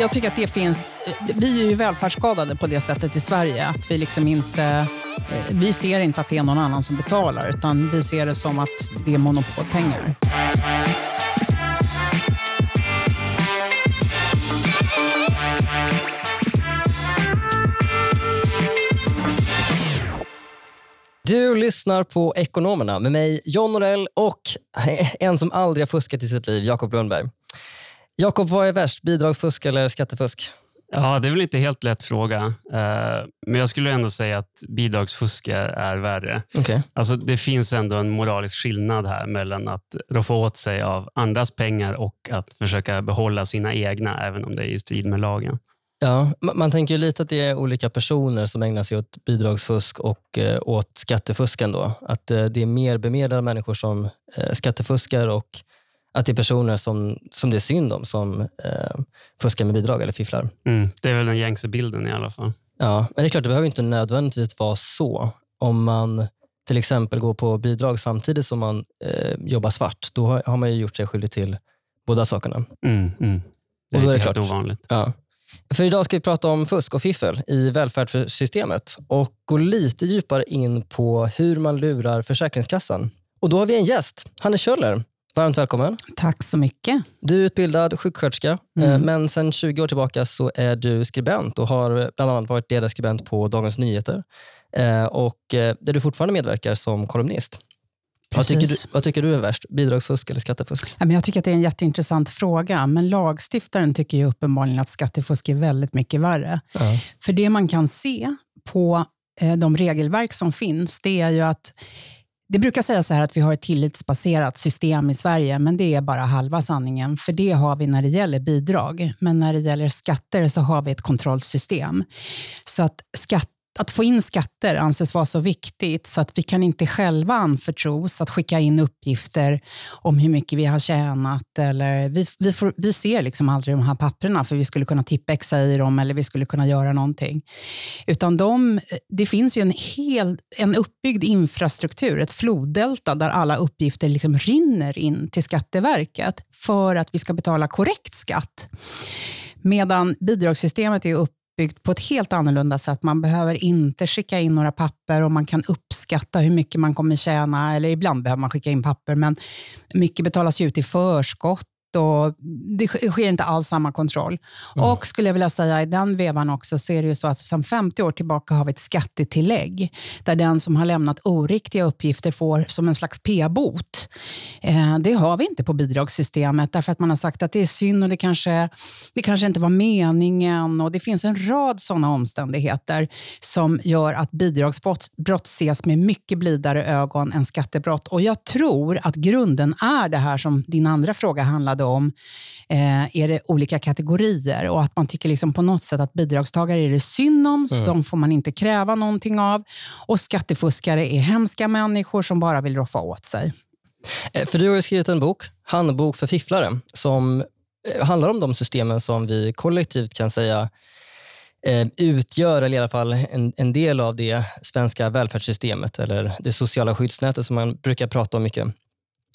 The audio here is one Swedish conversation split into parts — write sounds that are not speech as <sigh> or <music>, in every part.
jag tycker att det finns... Vi är ju välfärdsskadade på det sättet i Sverige. Att vi liksom inte... Eh, vi ser inte att det är någon annan som betalar, utan vi ser det som att det är monopolpengar. Du lyssnar på Ekonomerna med mig, John Norell och <laughs> en som aldrig har fuskat i sitt liv, Jakob Lundberg. Jakob, vad är värst? Bidragsfusk eller skattefusk? Ja, det är väl inte helt lätt fråga. Eh, Men jag skulle ändå säga att bidragsfusk är, är värre. Okej. Alltså, det finns ändå en moralisk skillnad här mellan att roffa åt sig av andras pengar och att försöka behålla sina egna, även om det är i strid med lagen. Ja, ma- man tänker ju lite att det är olika personer som ägnar sig åt bidragsfusk och eh, åt skattefusk ändå. Att eh, det är mer bemedlade människor som eh, skattefuskar och att det är personer som, som det är synd om som eh, fuskar med bidrag eller fifflar. Mm, det är väl den gängse bilden i alla fall. Ja, men det är klart, det behöver inte nödvändigtvis vara så. Om man till exempel går på bidrag samtidigt som man eh, jobbar svart, då har, har man ju gjort sig skyldig till båda sakerna. Mm, mm. Det Och är då är det helt klart. ovanligt. Ja. För idag ska vi prata om fusk och fiffel i välfärdssystemet och gå lite djupare in på hur man lurar Försäkringskassan. Och då har vi en gäst, Hanne Kjöller. Varmt välkommen. Tack så mycket. Du är utbildad sjuksköterska, Mm. eh, men sedan 20 år tillbaka så är du skribent och har bland annat varit ledarskribent på Dagens Nyheter. Eh, Och eh, där du fortfarande medverkar som kolumnist. Vad tycker, du, vad tycker du är värst? Bidragsfusk eller skattefusk? Jag tycker att det är en jätteintressant fråga, men lagstiftaren tycker ju uppenbarligen att skattefusk är väldigt mycket värre. Ja. För det man kan se på de regelverk som finns, det är ju att det brukar sägas så här att vi har ett tillitsbaserat system i Sverige, men det är bara halva sanningen. För det har vi när det gäller bidrag, men när det gäller skatter så har vi ett kontrollsystem. Så att skatt att få in skatter anses vara så viktigt så att vi kan inte själva anförtros att skicka in uppgifter om hur mycket vi har tjänat. Eller vi, vi, får, vi ser liksom aldrig de här papperna för vi skulle kunna tippexa i dem eller vi skulle kunna göra någonting. Utan de, det finns ju en, hel, en uppbyggd infrastruktur, ett floddelta där alla uppgifter liksom rinner in till Skatteverket för att vi ska betala korrekt skatt. Medan bidragssystemet är uppbyggt på ett helt annorlunda sätt. Man behöver inte skicka in några papper och man kan uppskatta hur mycket man kommer tjäna. Eller ibland behöver man skicka in papper, men mycket betalas ju ut i förskott. Och det sk- sker inte alls samma kontroll. Och skulle jag vilja säga i den vevan också så är det ju så att sedan 50 år tillbaka har vi ett skattetillägg där den som har lämnat oriktiga uppgifter får som en slags p-bot. Eh, det har vi inte på bidragssystemet därför att man har sagt att det är synd och det kanske, det kanske inte var meningen. Och Det finns en rad sådana omständigheter som gör att bidragsbrott brott ses med mycket blidare ögon än skattebrott. Och Jag tror att grunden är det här som din andra fråga handlade om. Eh, är det olika kategorier och att man tycker liksom på något sätt att bidragstagare är det synd om, så de får man inte kräva någonting av. Och skattefuskare är hemska människor som bara vill roffa åt sig. Eh, För du har skrivit en bok, Handbok för fifflare, som eh, handlar om de systemen som vi kollektivt kan säga eh, utgör, eller i alla fall en, en del av det svenska välfärdssystemet, eller det sociala skyddsnätet som man brukar prata om mycket.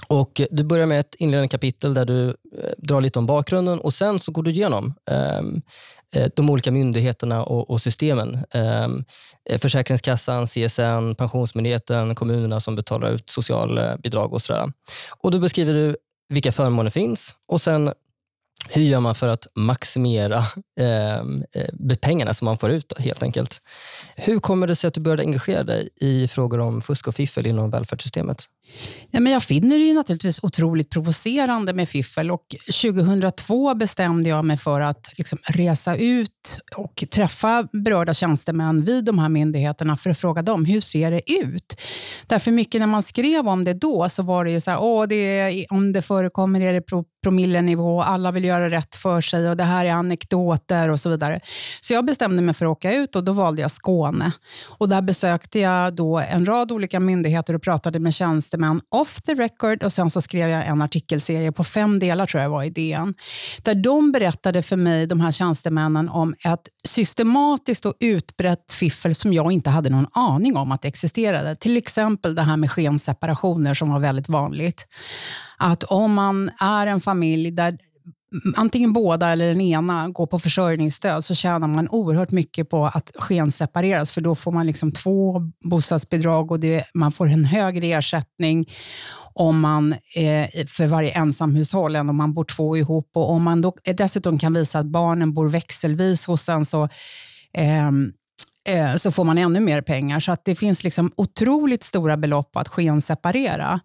Och Du börjar med ett inledande kapitel där du eh, drar lite om bakgrunden och sen så går du igenom ehm, eh, de olika myndigheterna och, och systemen. Ehm, eh, Försäkringskassan, CSN, Pensionsmyndigheten, kommunerna som betalar ut socialbidrag och sådär. Och Då beskriver du vilka förmåner finns och sen hur gör man för att maximera ehm, eh, pengarna som man får ut då, helt enkelt. Hur kommer det sig att du började engagera dig i frågor om fusk och fiffel inom välfärdssystemet? Ja, men jag finner det ju naturligtvis otroligt provocerande med fiffel och 2002 bestämde jag mig för att liksom resa ut och träffa berörda tjänstemän vid de här myndigheterna för att fråga dem, hur ser det ut? Därför mycket när man skrev om det då så var det ju så här, Åh, det är, om det förekommer är det pro, promillenivå, alla vill göra rätt för sig och det här är anekdoter och så vidare. Så jag bestämde mig för att åka ut och då valde jag Skåne. Och där besökte jag då en rad olika myndigheter och pratade med tjänstemän off the record och sen så skrev jag en artikelserie på fem delar tror jag var i DN. Där de berättade för mig, de här tjänstemännen, om ett systematiskt och utbrett fiffel som jag inte hade någon aning om att det existerade. Till exempel det här med skenseparationer som var väldigt vanligt. Att om man är en familj där antingen båda eller den ena går på försörjningsstöd så tjänar man oerhört mycket på att skensepareras för då får man liksom två bostadsbidrag och det, man får en högre ersättning om man eh, för varje ensamhushåll än om man bor två ihop. Och om man då, eh, dessutom kan visa att barnen bor växelvis hos en så ehm, eh, så får man ännu mer pengar. Så att det finns liksom otroligt stora belopp att skenseparera.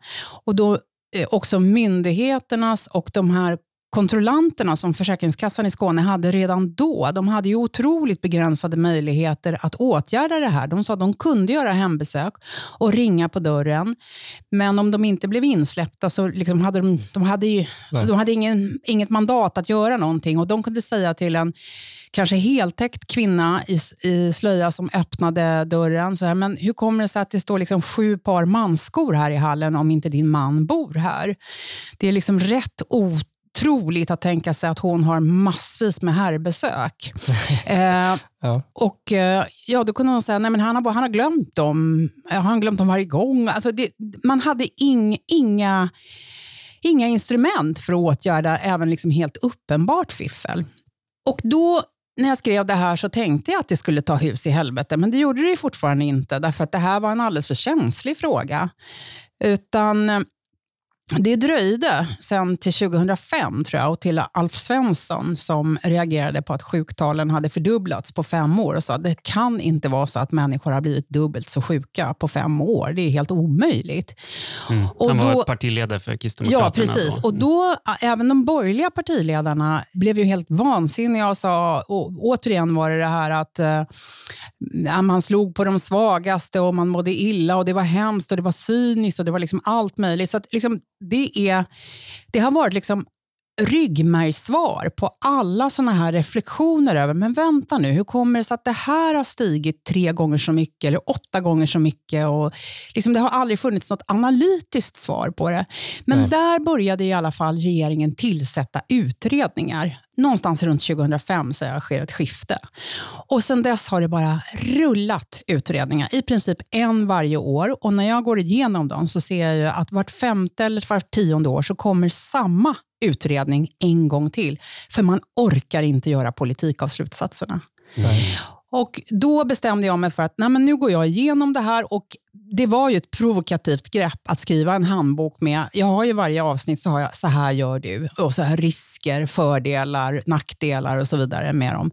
Och då eh, också myndigheternas och de här kontrollanterna som Försäkringskassan i Skåne hade redan då, de hade ju otroligt begränsade möjligheter att åtgärda det här. De sa att de kunde göra hembesök och ringa på dörren, men om de inte blev insläppta så liksom hade de, de hade, ju, de hade ingen, inget mandat att göra någonting och de kunde säga till en kanske heltäckt kvinna i, i slöja som öppnade dörren. Så här, men hur kommer det sig att det står liksom sju par manskor här i hallen om inte din man bor här? Det är liksom rätt ot otroligt att tänka sig att hon har massvis med herrbesök. <laughs> eh, ja. Och eh, ja, Då kunde hon säga att han har, han har glömt dem. Han har glömt dem varje gång. Alltså det, man hade ing, inga, inga instrument för att åtgärda även liksom helt uppenbart fiffel. Och då när jag skrev det här så tänkte jag att det skulle ta hus i helvete, men det gjorde det fortfarande inte, därför att det här var en alldeles för känslig fråga. Utan det dröjde sen till 2005 tror jag och till Alf Svensson som reagerade på att sjuktalen hade fördubblats på fem år och sa att det kan inte vara så att människor har blivit dubbelt så sjuka på fem år. Det är helt omöjligt. Mm. Och Han var då, partiledare för Kristdemokraterna. Ja, precis. Då. Och då, även de borgerliga partiledarna blev ju helt vansinniga och sa, och återigen var det det här att äh, man slog på de svagaste och man mådde illa och det var hemskt och det var cyniskt och det var liksom allt möjligt. Så att, liksom, det, är, det har varit liksom ryggmärgssvar på alla såna här reflektioner över, men vänta nu, hur kommer det sig att det här har stigit tre gånger så mycket eller åtta gånger så mycket? Och liksom, det har aldrig funnits något analytiskt svar på det. Men Nej. där började i alla fall regeringen tillsätta utredningar. Någonstans runt 2005 så jag, sker ett skifte. Och Sen dess har det bara rullat utredningar, i princip en varje år. Och När jag går igenom dem så ser jag att vart femte eller vart tionde år så kommer samma utredning en gång till. För man orkar inte göra politik av slutsatserna. Nej. Och Då bestämde jag mig för att nej, men nu går jag igenom det här och det var ju ett provokativt grepp att skriva en handbok med, jag har ju varje avsnitt så har jag så här gör du och så här risker, fördelar, nackdelar och så vidare med dem.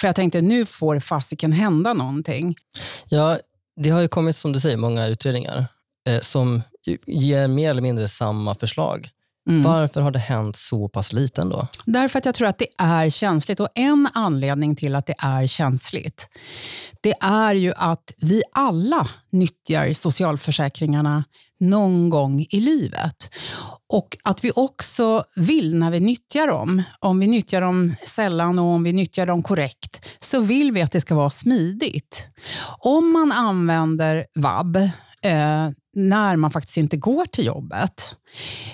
För jag tänkte nu får fasiken hända någonting. Ja, det har ju kommit som du säger många utredningar eh, som ger mer eller mindre samma förslag. Mm. Varför har det hänt så pass lite ändå? Därför att jag tror att det är känsligt. Och En anledning till att det är känsligt, det är ju att vi alla nyttjar socialförsäkringarna någon gång i livet. Och att vi också vill när vi nyttjar dem, om vi nyttjar dem sällan och om vi nyttjar dem korrekt, så vill vi att det ska vara smidigt. Om man använder vab, eh, när man faktiskt inte går till jobbet,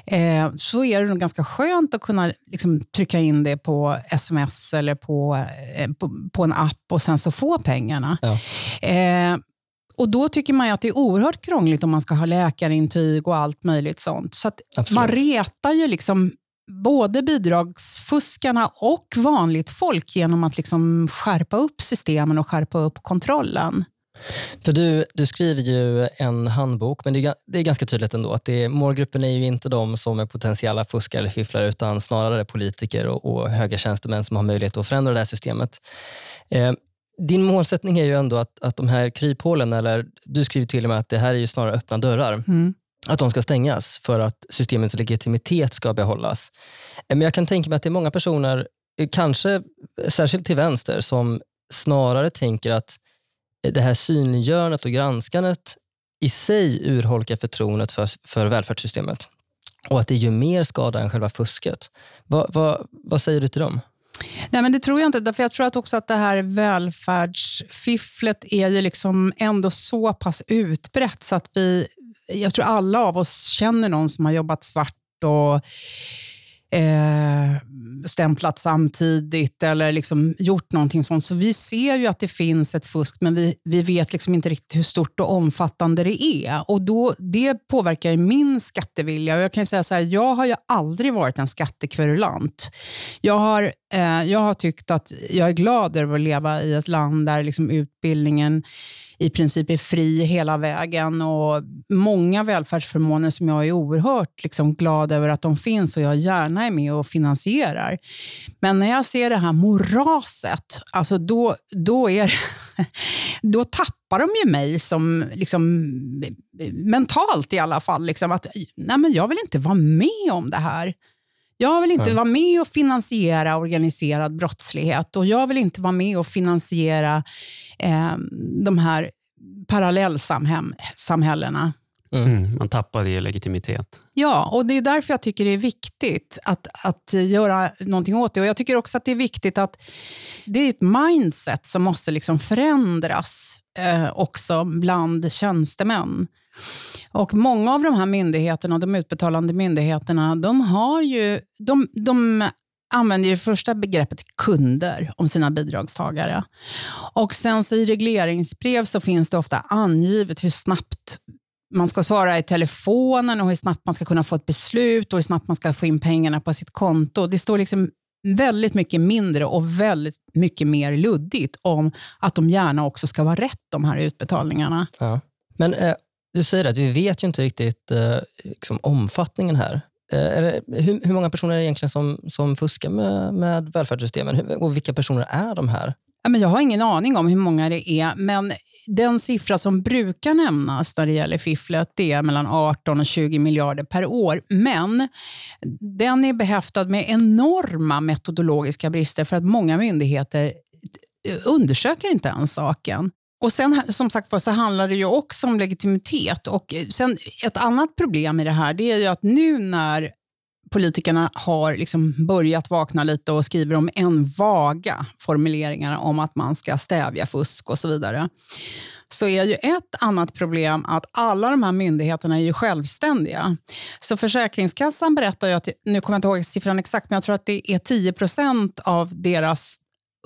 eh, så är det nog ganska skönt att kunna liksom, trycka in det på sms eller på, eh, på, på, en app och sen så få pengarna. Ja. Eh, och Då tycker man att det är oerhört krångligt om man ska ha läkarintyg och allt möjligt sånt. Så man retar ju liksom både bidragsfuskarna och vanligt folk genom att liksom skärpa upp systemen och skärpa upp kontrollen. För du, du skriver ju en handbok, men det är, det är ganska tydligt ändå att det, målgruppen är ju inte de som är potentiella fuskare eller fifflare, utan snarare politiker och, och höga tjänstemän som har möjlighet att förändra det här systemet. Eh, din målsättning är ju ändå att, att de här kryphålen, eller du skriver till och med att det här är ju snarare öppna dörrar, mm. att de ska stängas för att systemets legitimitet ska behållas. Eh, men jag kan tänka mig att det är många personer, eh, kanske särskilt till vänster, som snarare tänker att det här synliggörandet och granskandet i sig urholkar förtroendet för, för välfärdssystemet och att det gör mer skada än själva fusket. Va, va, vad säger du till dem? Nej, men det tror jag inte. Därför jag tror att också att det här välfärdsfifflet är ju liksom ändå så pass utbrett så att vi, jag tror alla av oss känner någon som har jobbat svart och eh, stämplat samtidigt eller liksom gjort någonting sånt. Så vi ser ju att det finns ett fusk, men vi, vi vet liksom inte riktigt hur stort och omfattande det är. Och då, Det påverkar ju min skattevilja. Och jag kan säga så här, jag har ju aldrig varit en skattekverulant. Jag har, eh, jag har tyckt att jag är glad över att leva i ett land där liksom utbildningen i princip är fri hela vägen och många välfärdsförmåner som jag är oerhört liksom glad över att de finns och jag gärna är med och finansierar. Men när jag ser det här moraset, alltså då, då, är, <laughs> då tappar de ju mig som liksom, mentalt i alla fall. Liksom att, nej men jag vill inte vara med om det här. Jag vill inte mm. vara med och finansiera organiserad brottslighet och jag vill inte vara med och finansiera eh, de här parallellsamhällena. Mm. mm. Man tappar i legitimitet. Ja, och det är därför jag tycker det är viktigt att, att göra någonting åt det. Och Jag tycker också att det är viktigt att det är ett mindset som måste liksom förändras eh, också bland tjänstemän. Och Många av de här myndigheterna, de utbetalande myndigheterna, de, har ju, de, de använder det första begreppet kunder om sina bidragstagare. Och sen så i regleringsbrev så finns det ofta angivet hur snabbt man ska svara i telefonen och hur snabbt man ska kunna få ett beslut och hur snabbt man ska få in pengarna på sitt konto. Det står liksom väldigt mycket mindre och väldigt mycket mer luddigt om att de gärna också ska vara rätt, de här utbetalningarna. Ja. Men eh, du säger att vi vet ju inte riktigt eh, liksom omfattningen här. Eh, det, hur, hur, många personer är det egentligen som, som fuskar med, med välfärdssystemen? Och vilka personer är de här? jag har ingen aning om hur många det är, men den siffra som brukar nämnas när det gäller fifflet det är mellan 18 och 20 miljarder per år. Men den är behäftad med enorma metodologiska brister för att många myndigheter undersöker inte ens saken. Och sen som sagt så handlar det ju också om legitimitet. Och sen ett annat problem i det här det är ju att nu när politikerna har liksom börjat vakna lite och skriver om en vaga formuleringar om att man ska stävja fusk och så vidare, så är ju ett annat problem att alla de här myndigheterna är ju självständiga. Så Försäkringskassan berättar ju att, nu kommer jag inte ihåg siffran exakt, men jag tror att det är 10 procent av deras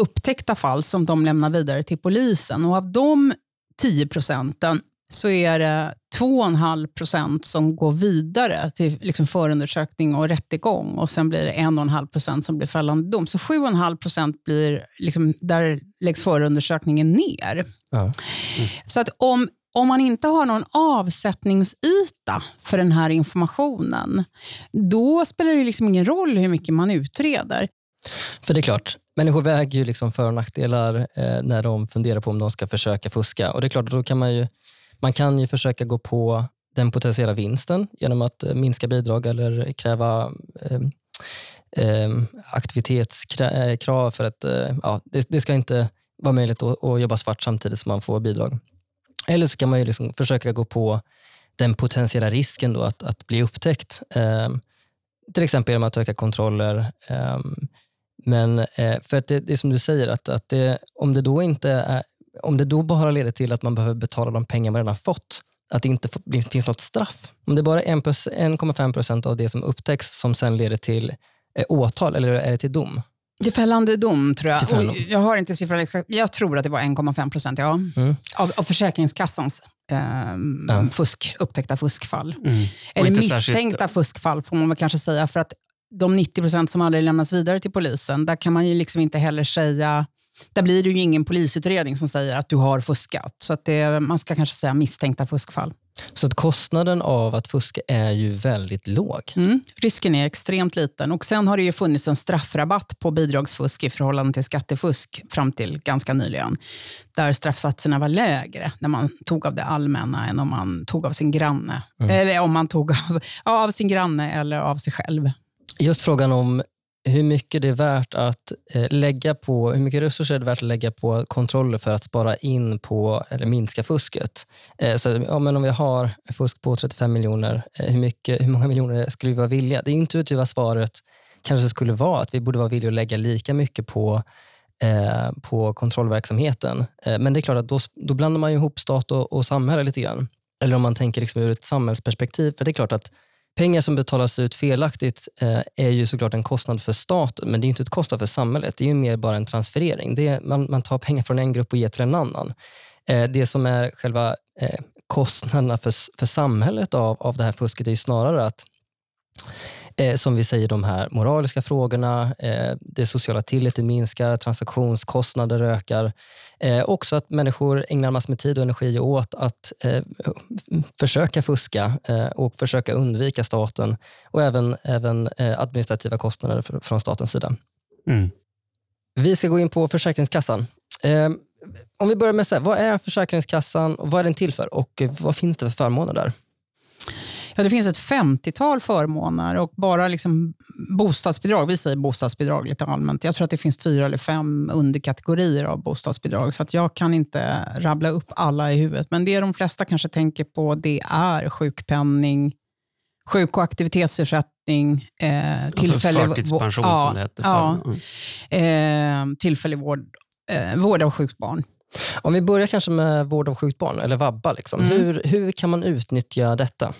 upptäckta fall som de lämnar vidare till polisen. Och av de 10 procenten så är det 2,5 procent som går vidare till liksom förundersökning och rättegång och sen blir det 1,5 procent som blir fällande dom. Så 7,5 procent blir, liksom, där läggs förundersökningen ner. Ja. Mm. Så att om, om man inte har någon avsättningsyta för den här informationen, då spelar det liksom ingen roll hur mycket man utreder. För det är klart, människor väger ju liksom för och nackdelar eh, när de funderar på om de ska försöka fuska. Och det är klart, då kan man ju, man kan ju försöka gå på den potentiella vinsten genom att eh, minska bidrag eller kräva ehm, ehm, eh, eh, aktivitetskrav för att eh, ja, det, det, ska inte vara möjligt att, att, jobba svart samtidigt som man får bidrag. Eller så kan man ju liksom försöka gå på den potentiella risken då att, att bli upptäckt. Eh, till exempel genom att öka kontroller, ehm, men eh, för att det, det är som du säger, att, att det, om, det då inte är, om det då bara leder till att man behöver betala de pengar man redan har fått, att det inte finns något straff. Om det bara är 1,5 procent av det som upptäcks som sen leder till eh, åtal, eller är det till dom? Till fällande dom tror jag. Fällande. jag har inte siffran exakt. Jag tror att det var 1,5 procent ja. Mm. av, av Försäkringskassans eh, ja. fusk, upptäckta fuskfall. Mm. Eller misstänkta särskilt... fuskfall får man väl kanske säga. För att de 90 procent som aldrig lämnas vidare till polisen, där kan man ju liksom inte heller säga där blir det ju ingen polisutredning som säger att du har fuskat. Så att det, man ska kanske säga misstänkta fuskfall. Så att kostnaden av att fuska är ju väldigt låg? Mm, risken är extremt liten. Och Sen har det ju funnits en straffrabatt på bidragsfusk i förhållande till skattefusk fram till ganska nyligen. Där straffsatserna var lägre när man tog av det allmänna än om man tog av sin granne. Mm. Eller om man tog av, av sin granne eller av sig själv. Just frågan om hur mycket det är värt att eh, lägga på, hur mycket resurser är det värt att lägga på kontroller för att spara in på eller minska fusket. Eh, så, ja, men om vi har fusk på 35 miljoner, eh, hur, mycket, hur många miljoner skulle vi vara villiga? Det intuitiva svaret kanske skulle vara att vi borde vara villiga att lägga lika mycket på eh, på kontrollverksamheten. Men det är klart att då, då blandar man ihop stat och, och samhälle lite grann. Eller om man tänker liksom ur ett samhällsperspektiv. För det är klart att pengar som betalas ut felaktigt eh, är ju såklart en kostnad för staten, men det är inte ett kostnad för samhället. Det är ju mer bara en transferering. Det är, man, man tar pengar från en grupp och ger till en annan. Eh, det som är själva eh, kostnaderna för, för samhället av, av det här fusket är ju snarare att eh, som vi säger, de här moraliska frågorna, eh, det sociala tilliten minskar, transaktionskostnader ökar. Eh, också att människor ägnar massor med tid och energi åt att eh, försöka fuska eh, och försöka undvika staten och även, även eh, administrativa kostnader för, från statens sida. Mm. Vi ska gå in på Försäkringskassan. om vi börjar med, så här, vad är Försäkringskassan och vad är den till för och vad finns det för förmåner där? Ja, det finns ett 50-tal förmåner och bara liksom bostadsbidrag, vi säger bostadsbidrag lite allmänt. Jag tror att det finns fyra eller fem underkategorier av bostadsbidrag, så att jag kan inte rabbla upp alla i huvudet. Men det de flesta kanske tänker på det är sjukpenning, sjuk och aktivitetsersättning, eh, alltså tillfällig, alltså förtidspension ja, som det hette ja, mm. eh, tillfällig vård, eh, vård av sjukt barn. Om vi börjar kanske med vård av sjukt barn, eller vabba. Liksom. Mm. Hur, hur kan man utnyttja detta?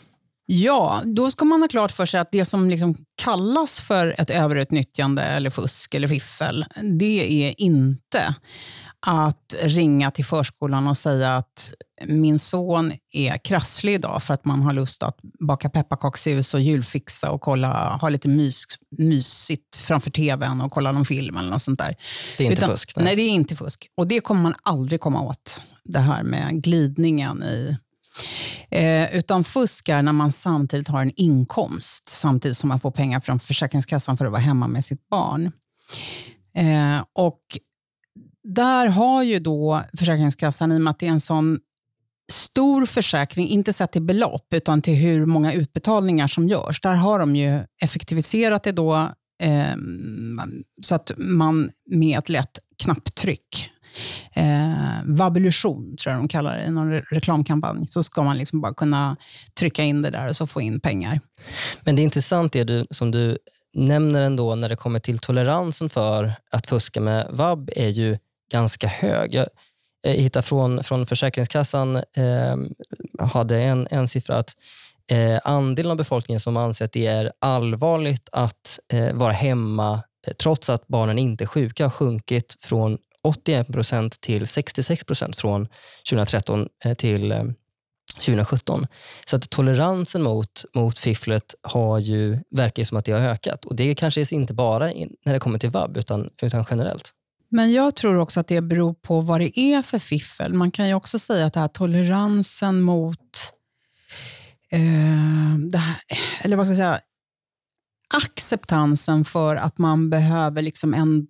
Ja, då ska man ha klart för sig att det som liksom kallas för ett överutnyttjande eller fusk eller fiffel, det är inte att ringa till förskolan och säga att min son är krasslig idag för att man har lust att baka pepparkakshus och julfixa och kolla, ha lite mys, mysigt framför tvn och kolla någon film eller något sånt där. Det är inte Utan, fusk? Nej. nej, det är inte fusk. Och det kommer man aldrig komma åt. Det här med glidningen i Eh, utan fusk är när man samtidigt har en inkomst, samtidigt som man får pengar från Försäkringskassan för att vara hemma med sitt barn. Eh, och där har ju då Försäkringskassan, i och med att det är en sån stor försäkring, inte sett till belopp, utan till hur många utbetalningar som görs. Där har de ju effektiviserat det då, eh, så att man med ett lätt knapptryck eh, vabulution, tror jag de kallar det, i någon re reklamkampanj. Så ska man liksom bara kunna trycka in det där och så få in pengar. Men det är intressant det du, som du nämner ändå när det kommer till toleransen för att fuska med vab är ju ganska hög. Jag, jag hittar från, från Försäkringskassan eh, hade en, en siffra att eh, andelen av befolkningen som anser att det är allvarligt att eh, vara hemma eh, trots att barnen inte är sjuka har sjunkit från 81 procent till 66 procent från 2013 eh, till eh, 2017. Så att toleransen mot, mot fifflet har ju, verkar som att det har ökat. Och Det kanske är inte bara när det kommer till vab, utan, utan generellt. Men jag tror också att det beror på vad det är för fiffel. Man kan ju också säga att det här toleransen mot eh, det här, eller vad ska jag säga, acceptansen för att man behöver liksom en,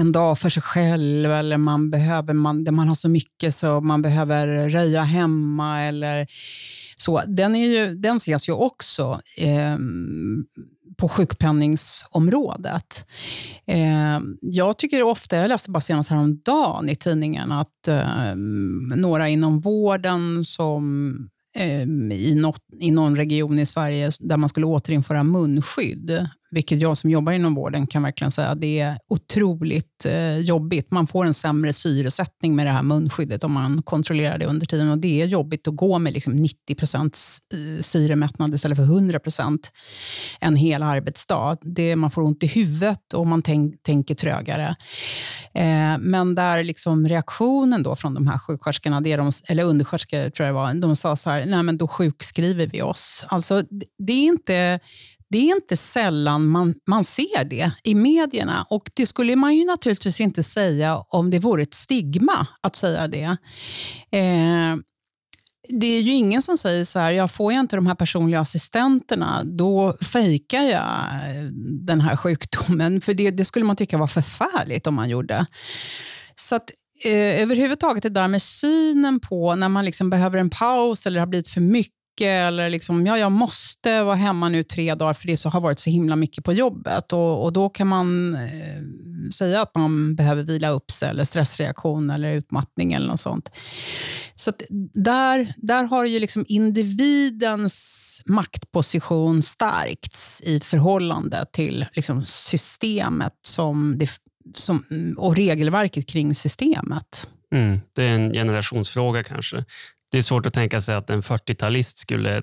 en dag för sig själv eller man behöver man, man har så mycket så man behöver röja hemma eller så. Den, är ju, den ses ju också eh, på sjukpenningsområdet. Eh, jag tycker ofta, jag läste bara senast häromdagen i tidningen, att eh, några inom vården som ehm, i, något, i någon region i Sverige där man skulle återinföra munskydd. Vilket jag som jobbar inom vården kan verkligen säga det är otroligt eh, jobbigt. Man får en sämre syresättning med det här munskyddet om man kontrollerar det under tiden. Och Det är jobbigt att gå med liksom 90 eh, syremättnad istället för 100 en hel arbetsdag. Det, man får ont i huvudet och man tänk, tänker trögare. Eh, men där liksom reaktionen då från de här sjuksköterskorna, det de, eller undersköterskor tror jag det var, de sa så här, nej men då sjukskriver vi oss. Alltså, det är inte det är inte sällan man, man ser det i medierna och det skulle man ju naturligtvis inte säga om det vore ett stigma att säga det. Eh, det är ju ingen som säger så här, jag får jag inte de här personliga assistenterna, då fejkar jag eh, den här sjukdomen. För det, det skulle man tycka var förfärligt om man gjorde. Så att, eh, överhuvudtaget det där med synen på när man liksom behöver en paus eller har blivit för mycket eller liksom, ja, jag måste vara hemma nu tre dagar för det så har varit så himla mycket på jobbet. Och, och Då kan man eh, säga att man behöver vila upp sig, eller stressreaktion eller utmattning eller något sånt. Så där, där har ju liksom individens maktposition stärkts i förhållande till liksom systemet som det, som, och regelverket kring systemet. Mm, det är en generationsfråga kanske. Det är svårt att tänka sig att en 40-talist skulle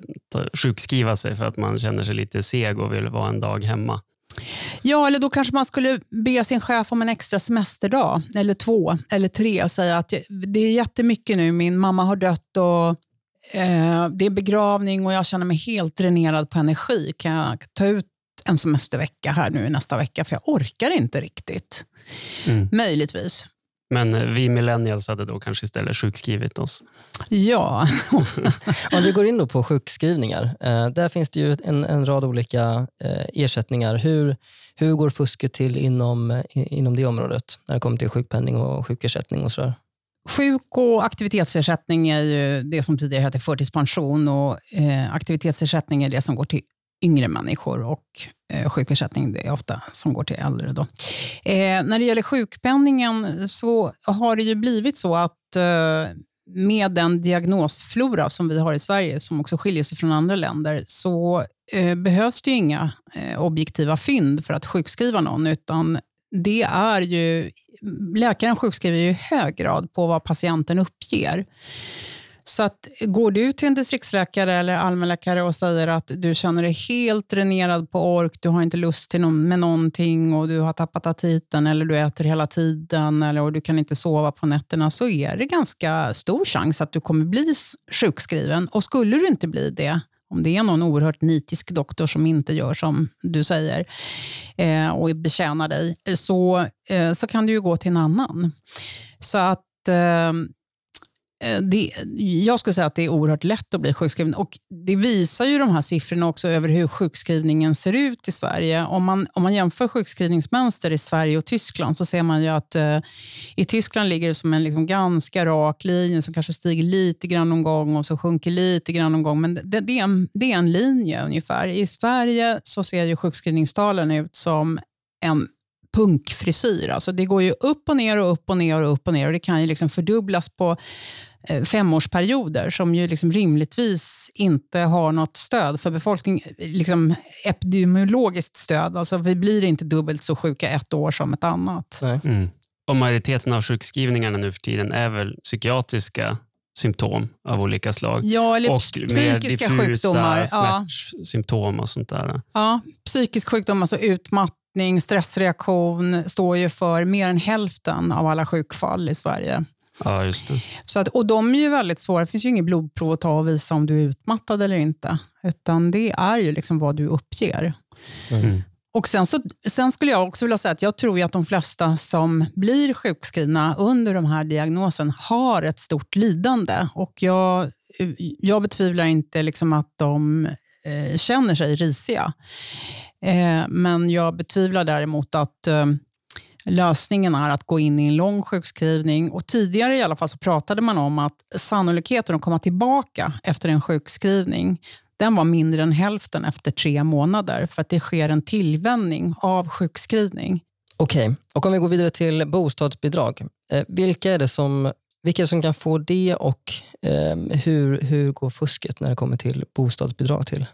sjukskriva sig för att man känner sig lite seg och vill vara en dag hemma. Ja, eller då kanske man skulle be sin chef om en extra semesterdag, eller två, eller tre och säga att det är jättemycket nu, min mamma har dött och eh, det är begravning och jag känner mig helt dränerad på energi. Kan jag ta ut en semestervecka här nu nästa vecka, för jag orkar inte riktigt. Mm. Möjligtvis. Men eh, vi millennials hade då kanske istället sjukskrivit oss. Ja. <laughs> Om vi går in då på sjukskrivningar. Eh, där finns det ju en, en rad olika eh, ersättningar. Hur, hur går fusket till inom, inom det området när det kommer till sjukpenning och sjukersättning och sådär? Sjuk och aktivitetsersättning är ju det som tidigare hette förtidspension och eh, aktivitetsersättning är det som går till yngre människor och Eh, sjukersättning det är ofta som går till äldre. Då. Eh, när det gäller sjukpenningen så har det ju blivit så att eh, med den diagnosflora som vi har i Sverige, som också skiljer sig från andra länder, så eh, behövs det inga eh, objektiva fynd för att sjukskriva någon, utan det är ju, läkaren sjukskriver ju i hög grad på vad patienten uppger. Så att, går du till en distriktsläkare eller allmänläkare och säger att du känner dig helt dränerad på ork, du har inte lust till någon, med någonting och du har tappat aptiten eller du äter hela tiden eller och du kan inte sova på nätterna, så är det ganska stor chans att du kommer bli sjukskriven. Och skulle du inte bli det, om det är någon oerhört nitisk doktor som inte gör som du säger eh, och betjänar dig, så, eh, så kan du ju gå till en annan. Så att eh, Eh, det, jag skulle säga att det är oerhört lätt att bli sjukskriven. Och det visar ju de här siffrorna också över hur sjukskrivningen ser ut i Sverige. Om man, om man jämför sjukskrivningsmönster i Sverige och Tyskland så ser man ju att eh, i Tyskland ligger det som en liksom ganska rak linje som kanske stiger lite grann någon gång och så sjunker lite grann någon gång. Men det, det, är, en, det är en linje ungefär. I Sverige så ser ju sjukskrivningstalen ut som en punkfrisyr. Alltså det går ju upp och ner och upp och ner och upp och ner och det kan ju liksom fördubblas på eh, femårsperioder som ju liksom rimligtvis inte har något stöd för befolkningen. Liksom epidemiologiskt stöd. Alltså vi blir inte dubbelt så sjuka ett år som ett annat. Mm. Och Majoriteten av sjukskrivningarna nu för tiden är väl psykiatriska symptom av olika slag. Ja, eller och psykiska sjukdomar. Smärtsymptom och sånt där. Ja, psykisk sjukdom, alltså utmattning utmattning, stressreaktion står ju för mer än hälften av alla sjukfall i Sverige. Ja, just det. Så att, och de är ju väldigt svåra. Det finns ju inget blodprov att ta och visa om du är utmattad eller inte. Utan det är ju liksom vad du uppger. Mm. Och sen, så, sen skulle jag också vilja säga att jag tror att de flesta som blir sjukskrivna under de här diagnosen har ett stort lidande. Och jag, jag betvivlar inte liksom att de eh, känner sig risiga. Eh, men jag betvivlar däremot att eh, lösningen är att gå in i en lång sjukskrivning. Och tidigare i alla fall så pratade man om att sannolikheten att komma tillbaka efter en sjukskrivning den var mindre än hälften efter tre månader för att det sker en tillvänjning av sjukskrivning. Okej, okay. och om vi går vidare till bostadsbidrag. Eh, vilka, är det som, vilka är det som kan få det och hur, hur går fusket när det kommer till bostadsbidrag till?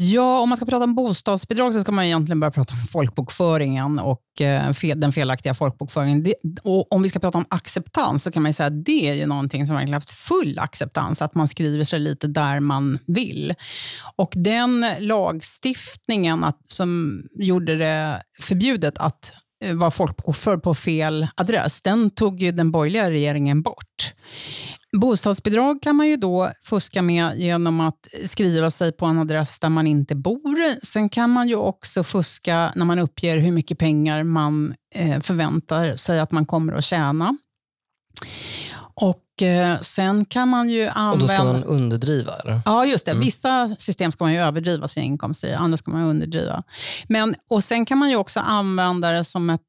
Ja, om man ska prata om bostadsbidrag så ska man egentligen börja prata om <laughs> folkbokföringen och eh, den felaktiga folkbokföringen. Det, och om vi ska prata om acceptans så kan man säga att det är ju någonting som verkligen haft full acceptans, att man skriver sig lite där man vill. Och den lagstiftningen att, som gjorde det förbjudet att var vara folkbokförd på fel adress, den tog ju den borgerliga regeringen bort. Bostadsbidrag kan man ju då fuska med genom att skriva sig på en adress där man inte bor. Sen kan man ju också fuska när man uppger hur mycket pengar man eh, förväntar sig att man kommer att tjäna. Och eh, Sen kan man ju använda... Och då ska man underdriva? Eller? Ja, just det. Mm. Vissa system ska man ju överdriva sina inkomster i, andra ska man underdriva. Men, och Sen kan man ju också använda det som ett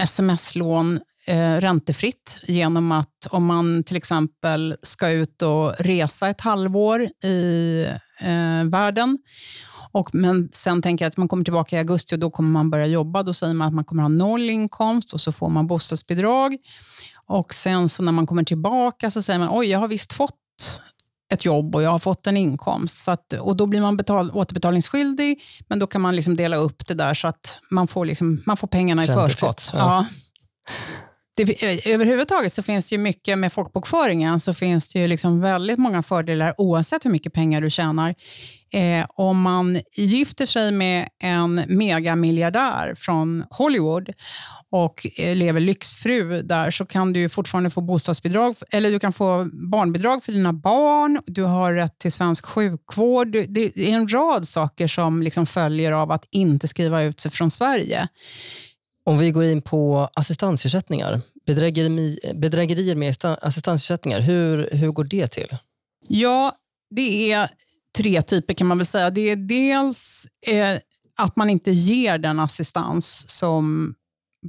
sms-lån eh, räntefritt genom att om man till exempel ska ut och resa ett halvår i eh, världen och, men sen tänker jag att man kommer tillbaka i augusti och då kommer man börja jobba. Då säger man att man kommer ha noll inkomst och så får man bostadsbidrag. Och sen så när man kommer tillbaka så säger man oj, jag har visst fått ett jobb och jag har fått en inkomst. Så att, och Då blir man betal, återbetalningsskyldig, men då kan man liksom dela upp det där så att man får, liksom, man får pengarna i förskott. Ja. Ja det, eh, överhuvudtaget så finns det ju mycket med folkbokföringen, så finns det ju liksom väldigt många fördelar oavsett hur mycket pengar du tjänar. Eh, om man gifter sig med en megamiljardär från Hollywood och eh, lever lyxfru där så kan du fortfarande få bostadsbidrag, eller du kan få barnbidrag för dina barn, du har rätt till svensk sjukvård. Det är en rad saker som liksom följer av att inte skriva ut sig från Sverige. Om vi går in på assistansersättningar, bedrägeri, bedrägerier med assistansersättningar, hur, hur går det till? Ja, det är tre typer kan man väl säga. Det är dels eh, att man inte ger den assistans som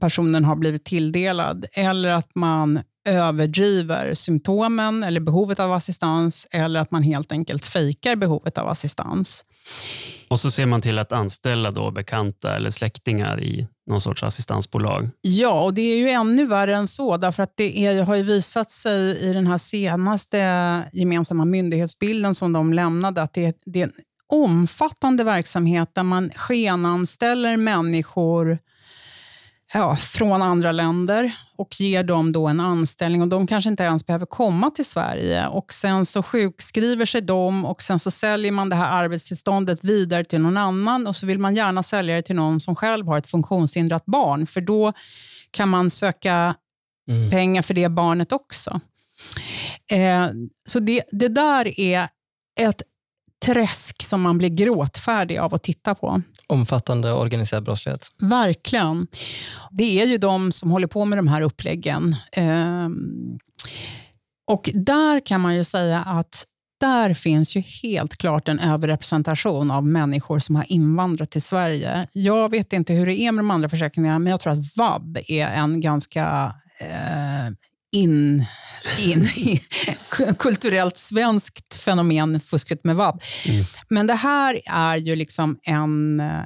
personen har blivit tilldelad eller att man överdriver symptomen eller behovet av assistans eller att man helt enkelt fejkar behovet av assistans. Och så ser man till att anställa då bekanta eller släktingar i någon sorts assistansbolag. Ja, och det är ju ännu värre än så, därför att det är, har ju visat sig i den här senaste gemensamma myndighetsbilden som de lämnade, att det, det är en omfattande verksamhet där man skenanställer människor ja, från andra länder och ger dem då en anställning. och De kanske inte ens behöver komma till Sverige. och Sen så sjukskriver sig de och sen så säljer man det här arbetstillståndet vidare till någon annan och så vill man gärna sälja det till någon som själv har ett funktionshindrat barn, för då kan man söka mm. pengar för det barnet också. Eh, så det, det där är ett träsk som man blir gråtfärdig av att titta på. Omfattande organiserad brottslighet. Verkligen. Det är ju de som håller på med de här uppläggen. Ehm, och där kan man ju säga att där finns ju helt klart en överrepresentation av människor som har invandrat till Sverige. Jag vet inte hur det är med de andra försäkringarna, men jag tror att vab är en ganska eh, in, in kulturellt svenskt fenomen, fusket med vab. Mm. Men det här är ju liksom en eh,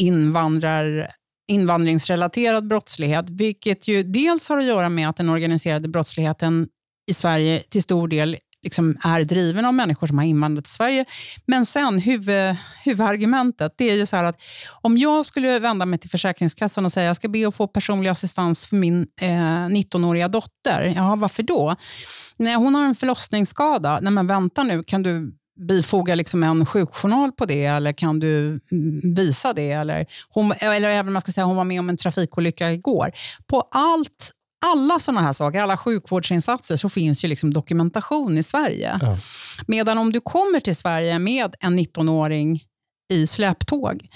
invandrar, invandringsrelaterad brottslighet, vilket ju dels har att göra med att den organiserade brottsligheten i Sverige till stor del liksom är driven av människor som har invandrat till Sverige. Men sen huvud, huvudargumentet, det är ju så att om jag skulle vända mig till Försäkringskassan och säga jag ska be att få personlig assistans för min eh, 19-åriga dotter. Ja, varför då? Nej, hon har en förlossningsskada. Nej, men vänta nu, kan du bifoga liksom en sjukjournal på det eller kan du mm, visa det? Eller, hon, eller även om jag ska säga hon var med om en trafikolycka igår. På allt alla sådana här saker, alla sjukvårdsinsatser, så finns ju liksom dokumentation i Sverige. Ja. Medan om du kommer till Sverige med en 19-åring i släptåg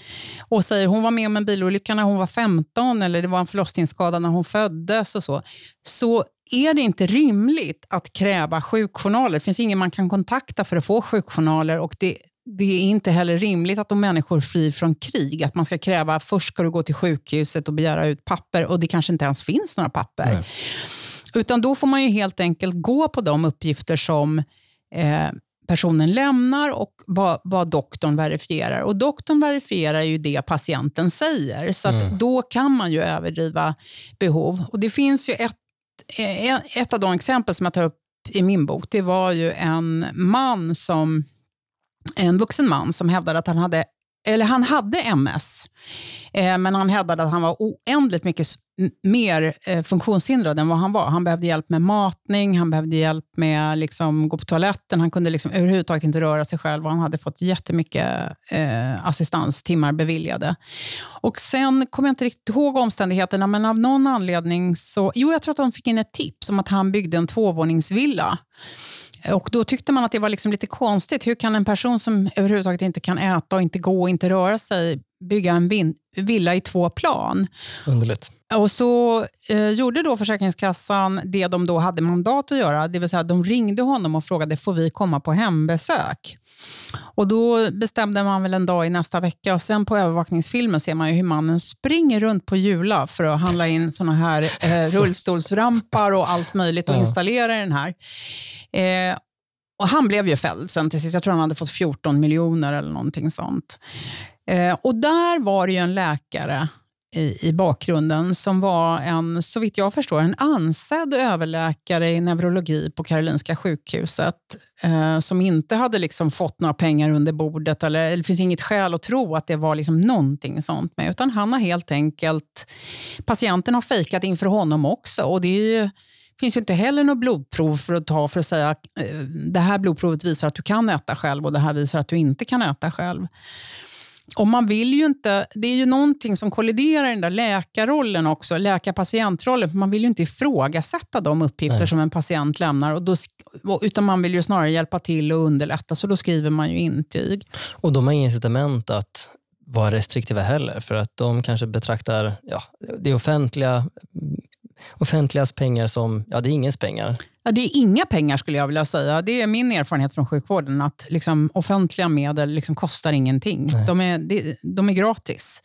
och säger hon var med om en bilolycka när hon var 15 eller det var en förlossningsskada när hon föddes och så, så är det inte rimligt att kräva sjukjournaler. Det finns ingen man kan kontakta för att få sjukjournaler och det, det är inte heller rimligt att om människor flyr från krig, att man ska kräva först ska du gå till sjukhuset och begära ut papper och det kanske inte ens finns några papper. Nej. Utan då får man ju helt enkelt gå på de uppgifter som eh, personen lämnar och vad, vad doktorn verifierar. Och doktorn verifierar ju det patienten säger, så mm. då kan man ju överdriva behov. Och Det finns ju ett, eh, ett av de exempel som jag tar upp i min bok, det var ju en man som en vuxen man som hävdade att han hade eller han hade MS, eh, men han hävdade att han var oändligt mycket mer eh, funktionshindrad än vad han var. Han behövde hjälp med matning, han behövde hjälp med att liksom, gå på toaletten. Han kunde liksom överhuvudtaget inte röra sig själv och han hade fått jättemycket eh, assistanstimmar beviljade. Och Sen kommer jag inte riktigt ihåg omständigheterna, men av någon anledning så... Jo, jag tror att de fick in ett tips om att han byggde en tvåvåningsvilla. Och Då tyckte man att det var liksom lite konstigt. Hur kan en person som överhuvudtaget inte kan äta och inte gå och inte röra sig bygga en villa i två plan? Underligt. Och så eh, gjorde då Försäkringskassan det de då hade mandat att göra, det vill säga de ringde honom och frågade får vi komma på hembesök. Och Då bestämde man väl en dag i nästa vecka och sen på övervakningsfilmen ser man ju hur mannen springer runt på Jula för att handla in såna här <laughs> eh, rullstolsrampar och allt möjligt och installera den här. Eh, och Han blev ju fälld sen till sist. Jag tror han hade fått 14 miljoner eller någonting sånt. Eh, och Där var det ju en läkare i, i bakgrunden som var en, så vitt jag förstår, en ansedd överläkare i neurologi på Karolinska sjukhuset eh, som inte hade liksom fått några pengar under bordet. Eller, det finns inget skäl att tro att det var liksom någonting sånt med, utan han har helt enkelt... Patienten har fejkat inför honom också och det är ju, finns ju inte heller något blodprov för att ta för att säga eh, det här blodprovet visar att du kan äta själv och det här visar att du inte kan äta själv. Och man vill ju inte, det är ju någonting som kolliderar i den där läkarrollen också, läkar-patientrollen. Man vill ju inte ifrågasätta de uppgifter Nej. som en patient lämnar, och då, utan man vill ju snarare hjälpa till och underlätta, så då skriver man ju intyg. Och de har inga incitament att vara restriktiva heller, för att de kanske betraktar ja, det offentliga offentligas pengar som, ja det är ingens pengar. Ja, det är inga pengar skulle jag vilja säga. Det är min erfarenhet från sjukvården att liksom, offentliga medel liksom kostar ingenting. De är, de, de är gratis.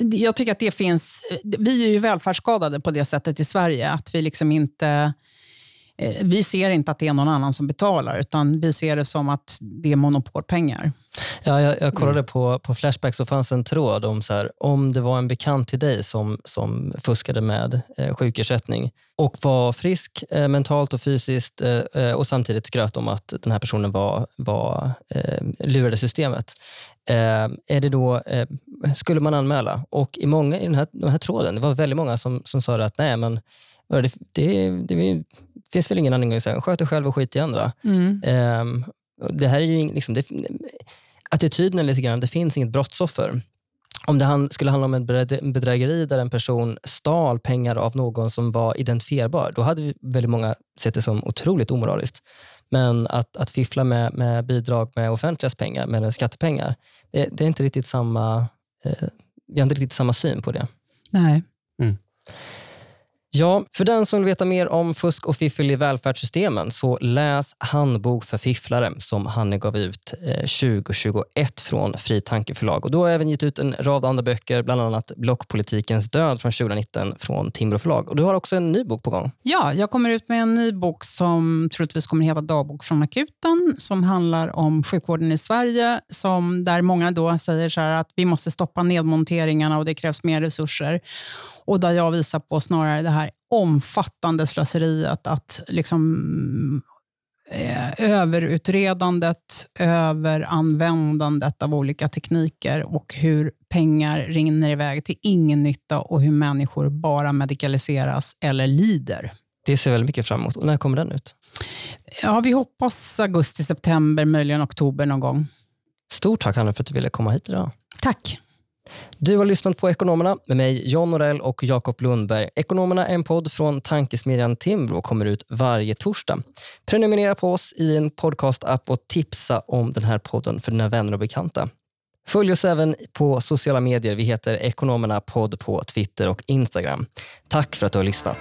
Jag tycker att det finns... Vi är ju välfärdsskadade på det sättet i Sverige. Att vi liksom inte... Eh, vi ser inte att det är någon annan som betalar, utan vi ser det som att det är monopolpengar. Ja, jag, jag kollade mm. på, på Flashback så fanns en tråd om så här, om det var en bekant till dig som, som fuskade med eh, sjukersättning och var frisk eh, mentalt och fysiskt eh, eh och samtidigt skröt om att den här personen var, var eh, lurade systemet. Eh, är det då, eh, skulle man anmäla? Och i många i den här, den här tråden, det var väldigt många som, som sa att nej, men det, det, det, finns väl ingen anledning att säga sköt dig själv och skit i andra. Mm. Um, det här är ju liksom, det, attityden är lite grann, det finns inget brottsoffer. Om det skulle handla om en bedrägeri där en person stal pengar av någon som var identifierbar, då hade väldigt många sett det som otroligt omoraliskt. Men att, att fiffla med, med bidrag med offentligas pengar, med skattepengar, det, det är inte riktigt samma, eh, vi har inte riktigt samma syn på det. Nej. Mm. Ja, för den som vill veta mer om fusk och fiffel i välfärdssystemen så läs Handbok för fifflare som Hanne gav ut eh, 2021 från Fri Tankeförlag. Och då har jag även gett ut en rad andra böcker, bland annat Blockpolitikens död från 2019 från Timbro förlag. Och du har också en ny bok på gång. Ja, jag kommer ut med en ny bok som troligtvis kommer heta Dagbok från akuten, som handlar om sjukvården i Sverige, som där många då säger så att vi måste stoppa nedmonteringarna och det krävs mer resurser. Och där jag visar på snarare det här omfattande slöseriet, att liksom eh, överutredandet, överanvändandet av olika tekniker och hur pengar rinner iväg till ingen nytta och hur människor bara medikaliseras eller lider. Det ser väldigt mycket fram emot. Och när kommer den ut? Ja, vi hoppas augusti, september, möjligen oktober någon gång. Stort tack Hanna för att du ville komma hit idag. Tack. Du har lyssnat på Ekonomerna med mig, John Norell och Jakob Lundberg. Ekonomerna är en podd från tankesmedjan Timbro och kommer ut varje torsdag. Prenumerera på oss i en podcastapp och tipsa om den här podden för dina vänner och bekanta. Följ oss även på sociala medier. Vi heter Ekonomerna podd på Twitter och Instagram. Tack för att du har lyssnat.